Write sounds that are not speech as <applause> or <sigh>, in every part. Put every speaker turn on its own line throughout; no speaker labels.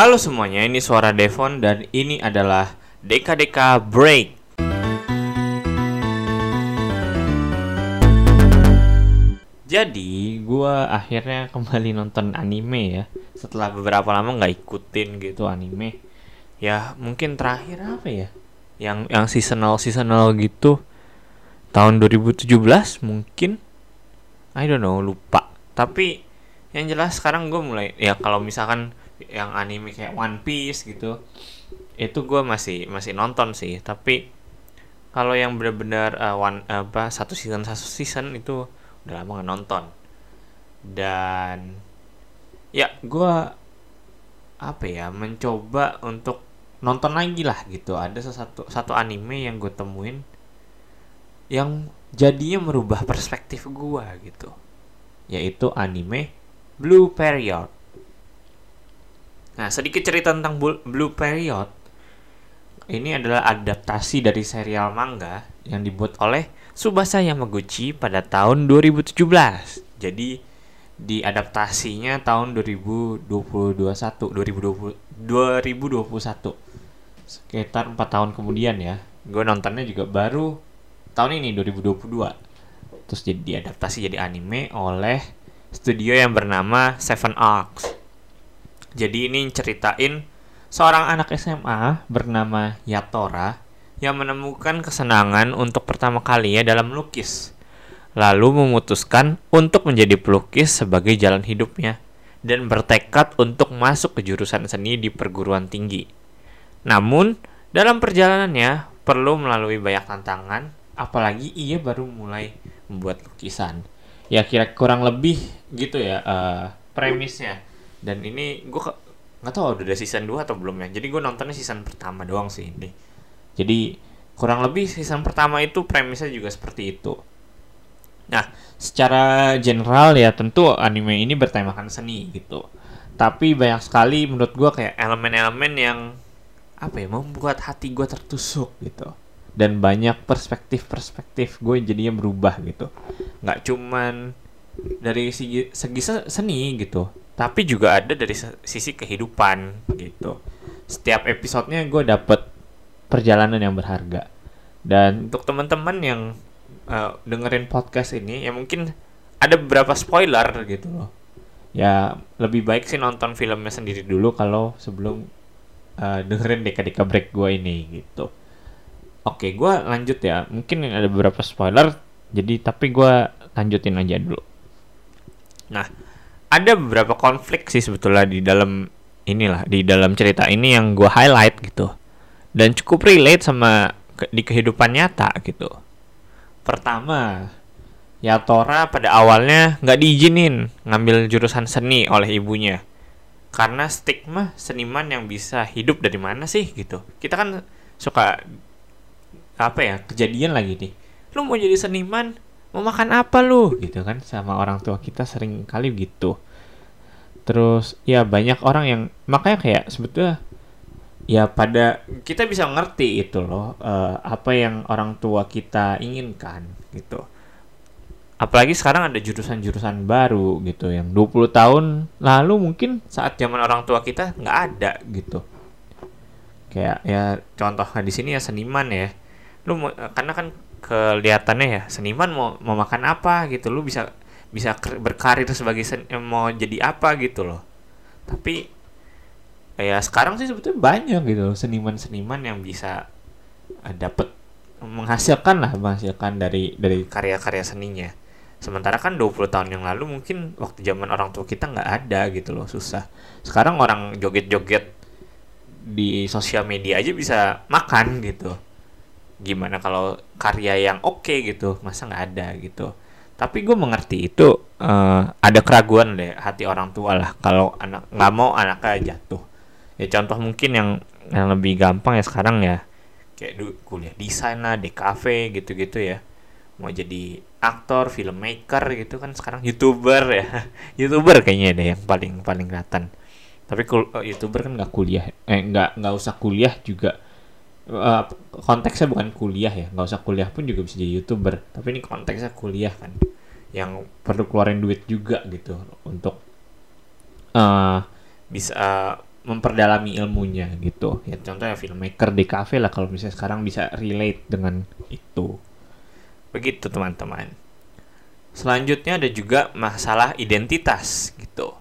Halo semuanya, ini suara Devon dan ini adalah Deka-Deka Break. Jadi, gua akhirnya kembali nonton anime ya. Setelah beberapa lama nggak ikutin gitu anime. Ya, mungkin terakhir apa ya? Yang yang seasonal seasonal gitu. Tahun 2017 mungkin. I don't know, lupa. Tapi yang jelas sekarang gue mulai ya kalau misalkan yang anime kayak One Piece gitu itu gue masih masih nonton sih. Tapi kalau yang benar-benar uh, one apa satu season satu season itu udah lama nggak nonton. Dan ya gue apa ya mencoba untuk nonton lagi lah gitu. Ada satu satu anime yang gue temuin yang jadinya merubah perspektif gue gitu. Yaitu anime Blue Period nah sedikit cerita tentang Blue Period ini adalah adaptasi dari serial manga yang dibuat oleh Subasa Yamaguchi pada tahun 2017. Jadi diadaptasinya tahun 2021, 2020, 2021. Sekitar 4 tahun kemudian ya. Gue nontonnya juga baru tahun ini 2022. Terus jadi diadaptasi jadi anime oleh studio yang bernama Seven Arcs. Jadi ini ceritain seorang anak SMA bernama Yatora yang menemukan kesenangan untuk pertama kalinya dalam melukis. Lalu memutuskan untuk menjadi pelukis sebagai jalan hidupnya dan bertekad untuk masuk ke jurusan seni di perguruan tinggi. Namun, dalam perjalanannya perlu melalui banyak tantangan, apalagi ia baru mulai membuat lukisan. Ya kira kurang lebih gitu ya uh, premisnya. Dan ini gue nggak tahu udah season 2 atau belum ya. Jadi gue nontonnya season pertama doang sih ini. Jadi kurang lebih season pertama itu premisnya juga seperti itu. Nah secara general ya tentu anime ini bertemakan seni gitu. Tapi banyak sekali menurut gue kayak elemen-elemen yang apa ya membuat hati gue tertusuk gitu. Dan banyak perspektif-perspektif gue jadinya berubah gitu. Nggak cuman dari segi, segi seni gitu tapi juga ada dari sisi kehidupan gitu. Setiap episodenya gue dapet perjalanan yang berharga. Dan untuk teman-teman yang uh, dengerin podcast ini ya mungkin ada beberapa spoiler gitu loh. Ya lebih baik sih nonton filmnya sendiri dulu kalau sebelum uh, dengerin deka-deka break gue ini gitu. Oke gue lanjut ya. Mungkin ada beberapa spoiler jadi tapi gue lanjutin aja dulu. Nah ada beberapa konflik sih sebetulnya di dalam inilah di dalam cerita ini yang gue highlight gitu dan cukup relate sama ke, di kehidupan nyata gitu. Pertama, ya Tora pada awalnya nggak diizinin ngambil jurusan seni oleh ibunya karena stigma seniman yang bisa hidup dari mana sih gitu. Kita kan suka apa ya kejadian lagi nih. Lu mau jadi seniman mau makan apa lu? Gitu kan sama orang tua kita sering kali gitu. Terus ya banyak orang yang makanya kayak sebetulnya ya pada kita bisa ngerti itu loh uh, apa yang orang tua kita inginkan gitu. Apalagi sekarang ada jurusan-jurusan baru gitu yang 20 tahun lalu mungkin saat zaman orang tua kita nggak ada gitu. Kayak ya contoh di sini ya seniman ya. Lu karena kan kelihatannya ya seniman mau mau makan apa gitu lu bisa bisa berkarir sebagai sen mau jadi apa gitu loh. Tapi ya sekarang sih sebetulnya banyak gitu seniman-seniman yang bisa uh, dapat menghasilkan lah menghasilkan dari dari karya-karya seninya. Sementara kan 20 tahun yang lalu mungkin waktu zaman orang tua kita nggak ada gitu loh susah. Sekarang orang joget-joget di sosial media aja bisa makan gitu gimana kalau karya yang oke okay gitu masa nggak ada gitu. Tapi gue mengerti itu uh, ada keraguan deh hati orang tua lah kalau anak nggak mau anaknya jatuh. Ya contoh mungkin yang yang lebih gampang ya sekarang ya kayak kuliah desain lah cafe gitu-gitu ya. Mau jadi aktor filmmaker gitu kan sekarang youtuber ya. <laughs> Youtuber kayaknya deh yang paling paling kelihatan. Tapi kul- uh, youtuber kan nggak kuliah eh nggak nggak usah kuliah juga uh, konteksnya bukan kuliah ya nggak usah kuliah pun juga bisa jadi youtuber. Tapi ini konteksnya kuliah kan yang perlu keluarin duit juga gitu untuk uh, bisa uh, memperdalami ilmunya gitu. Ya contohnya filmmaker di cafe lah kalau misalnya sekarang bisa relate dengan itu. Begitu teman-teman. Selanjutnya ada juga masalah identitas gitu.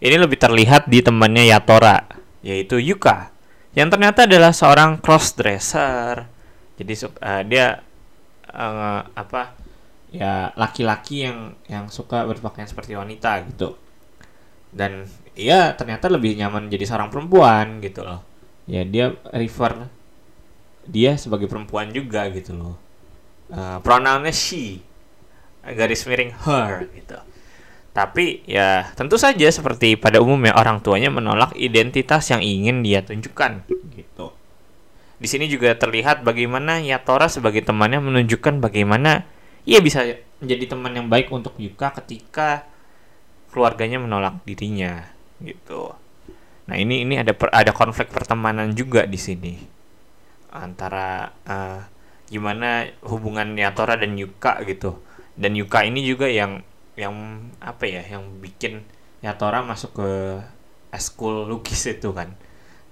Ini lebih terlihat di temannya Yatora yaitu Yuka yang ternyata adalah seorang cross dresser jadi uh, dia uh, apa ya laki-laki yang yang suka berpakaian seperti wanita gitu. Dan iya ternyata lebih nyaman jadi seorang perempuan gitu loh. Ya dia refer dia sebagai perempuan juga gitu loh. Uh, pronounnya she garis miring her gitu tapi ya tentu saja seperti pada umumnya orang tuanya menolak identitas yang ingin dia tunjukkan gitu di sini juga terlihat bagaimana Yatora sebagai temannya menunjukkan bagaimana ia bisa menjadi teman yang baik untuk Yuka ketika keluarganya menolak dirinya gitu. Nah ini ini ada per, ada konflik pertemanan juga di sini antara uh, gimana hubungan Yatora dan Yuka gitu. Dan Yuka ini juga yang yang apa ya yang bikin Yatora masuk ke eskul lukis itu kan.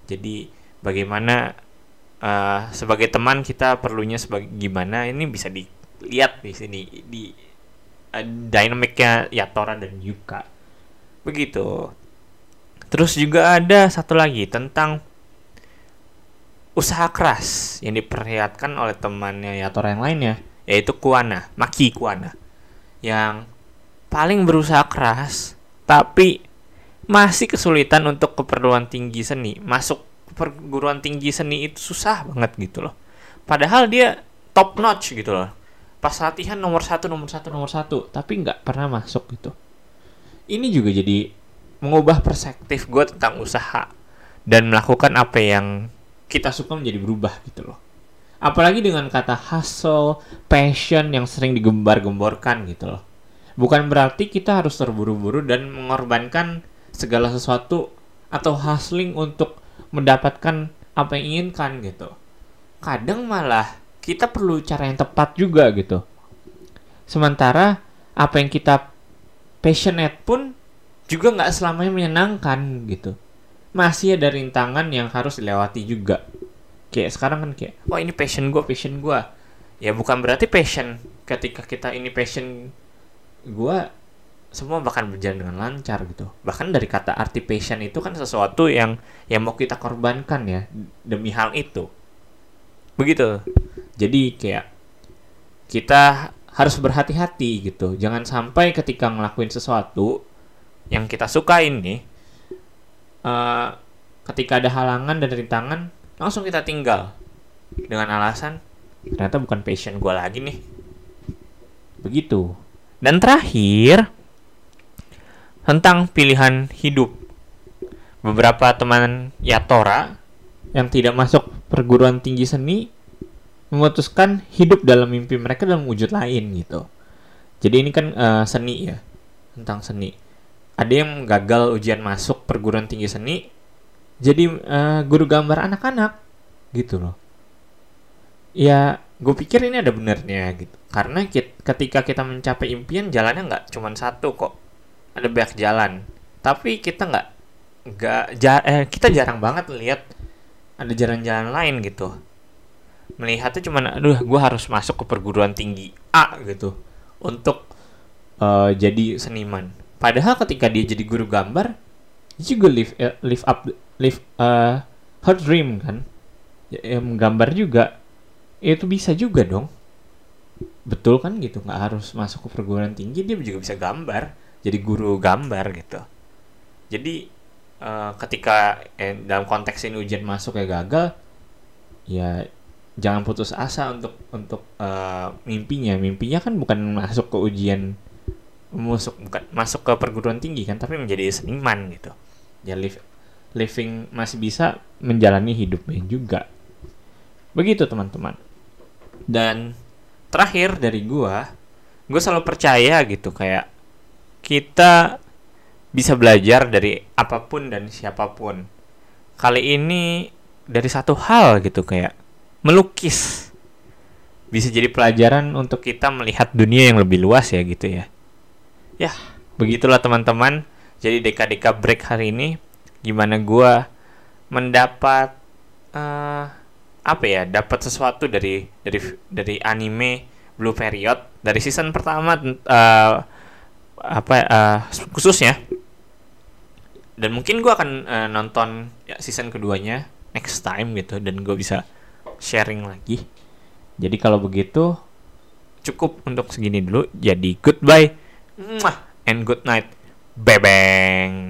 Jadi bagaimana uh, sebagai teman kita perlunya sebagai gimana ini bisa di lihat di sini di uh, dinamiknya Yatora dan Yuka begitu terus juga ada satu lagi tentang usaha keras yang diperlihatkan oleh temannya Yatora yang lainnya yaitu Kuana Maki Kuana yang paling berusaha keras tapi masih kesulitan untuk keperluan tinggi seni. Masuk perguruan tinggi seni itu susah banget gitu loh. Padahal dia top notch gitu loh. Pas latihan nomor satu nomor satu nomor satu tapi nggak pernah masuk gitu. Ini juga jadi mengubah perspektif gue tentang usaha dan melakukan apa yang kita suka menjadi berubah gitu loh. Apalagi dengan kata hustle passion yang sering digembar-gemborkan gitu loh bukan berarti kita harus terburu-buru dan mengorbankan segala sesuatu atau hustling untuk mendapatkan apa yang inginkan gitu kadang malah kita perlu cara yang tepat juga gitu. Sementara apa yang kita passionate pun juga nggak selamanya menyenangkan gitu. Masih ada rintangan yang harus dilewati juga. Kayak sekarang kan kayak, oh ini passion gue, passion gue. Ya bukan berarti passion ketika kita ini passion gue semua bahkan berjalan dengan lancar gitu. Bahkan dari kata arti passion itu kan sesuatu yang yang mau kita korbankan ya demi hal itu. Begitu jadi kayak kita harus berhati-hati gitu jangan sampai ketika ngelakuin sesuatu yang kita suka ini uh, ketika ada halangan dan rintangan langsung kita tinggal dengan alasan ternyata bukan passion gue lagi nih begitu dan terakhir tentang pilihan hidup beberapa teman Yatora yang tidak masuk perguruan tinggi seni memutuskan hidup dalam mimpi mereka dalam wujud lain gitu. Jadi ini kan uh, seni ya, tentang seni. Ada yang gagal ujian masuk perguruan tinggi seni, jadi uh, guru gambar anak-anak gitu loh. Ya, gue pikir ini ada benernya gitu. Karena kita, ketika kita mencapai impian, jalannya nggak cuma satu kok. Ada banyak jalan. Tapi kita nggak nggak ja, eh, kita jarang banget lihat ada jalan-jalan lain gitu melihatnya cuman aduh gue harus masuk ke perguruan tinggi A gitu untuk uh, jadi seniman padahal ketika dia jadi guru gambar dia juga live uh, live up live uh, her dream kan ya, menggambar juga itu bisa juga dong. Betul kan gitu nggak harus masuk ke perguruan tinggi dia juga bisa gambar jadi guru gambar gitu. Jadi uh, ketika eh, dalam konteks ini ujian masuk ya gagal ya jangan putus asa untuk untuk uh, mimpinya. Mimpinya kan bukan masuk ke ujian masuk bukan masuk ke perguruan tinggi kan tapi menjadi seniman gitu. Ya live, living masih bisa menjalani hidupnya juga. Begitu teman-teman dan terakhir dari gua gue selalu percaya gitu kayak kita bisa belajar dari apa pun dan siapa pun kali ini dari satu hal gitu kayak melukis bisa jadi pelajaran untuk kita melihat dunia yang lebih luas ya gitu ya. Ya, begitulah teman-teman. Jadi deka-deka break hari ini gimana gua mendapat uh, apa ya dapat sesuatu dari dari dari anime Blue Period dari season pertama uh, apa uh, khususnya. Dan mungkin gue akan uh, nonton ya, season keduanya next time gitu dan gue bisa sharing lagi. Jadi kalau begitu cukup untuk segini dulu. Jadi goodbye. And good night. Bebeng